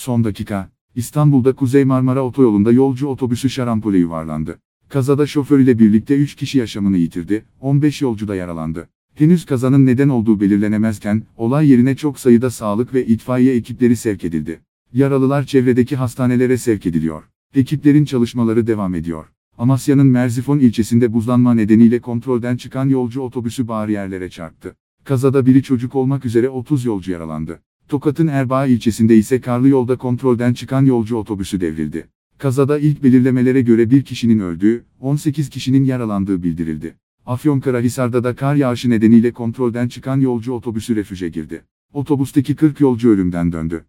Son dakika, İstanbul'da Kuzey Marmara Otoyolu'nda yolcu otobüsü şarampole yuvarlandı. Kazada şoför ile birlikte 3 kişi yaşamını yitirdi, 15 yolcu da yaralandı. Henüz kazanın neden olduğu belirlenemezken, olay yerine çok sayıda sağlık ve itfaiye ekipleri sevk edildi. Yaralılar çevredeki hastanelere sevk ediliyor. Ekiplerin çalışmaları devam ediyor. Amasya'nın Merzifon ilçesinde buzlanma nedeniyle kontrolden çıkan yolcu otobüsü bariyerlere çarptı. Kazada biri çocuk olmak üzere 30 yolcu yaralandı. Tokat'ın Erbaa ilçesinde ise karlı yolda kontrolden çıkan yolcu otobüsü devrildi. Kazada ilk belirlemelere göre bir kişinin öldüğü, 18 kişinin yaralandığı bildirildi. Afyonkarahisar'da da kar yağışı nedeniyle kontrolden çıkan yolcu otobüsü refüje girdi. Otobüsteki 40 yolcu ölümden döndü.